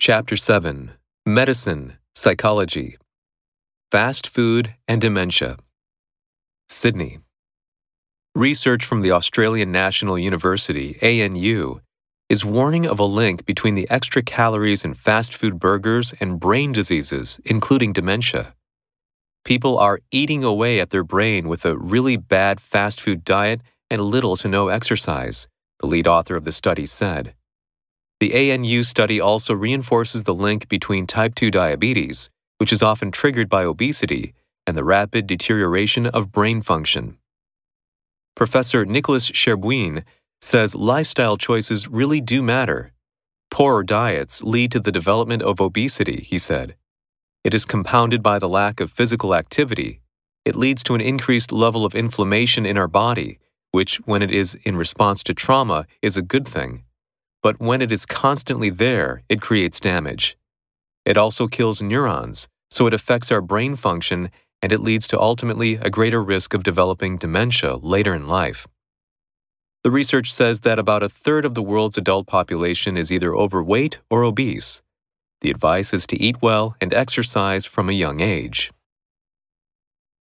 Chapter 7 Medicine, Psychology, Fast Food and Dementia. Sydney. Research from the Australian National University, ANU, is warning of a link between the extra calories in fast food burgers and brain diseases, including dementia. People are eating away at their brain with a really bad fast food diet and little to no exercise, the lead author of the study said. The ANU study also reinforces the link between type 2 diabetes, which is often triggered by obesity, and the rapid deterioration of brain function. Professor Nicholas Cherbuin says lifestyle choices really do matter. Poor diets lead to the development of obesity, he said. It is compounded by the lack of physical activity. It leads to an increased level of inflammation in our body, which, when it is in response to trauma, is a good thing. But when it is constantly there, it creates damage. It also kills neurons, so it affects our brain function and it leads to ultimately a greater risk of developing dementia later in life. The research says that about a third of the world's adult population is either overweight or obese. The advice is to eat well and exercise from a young age.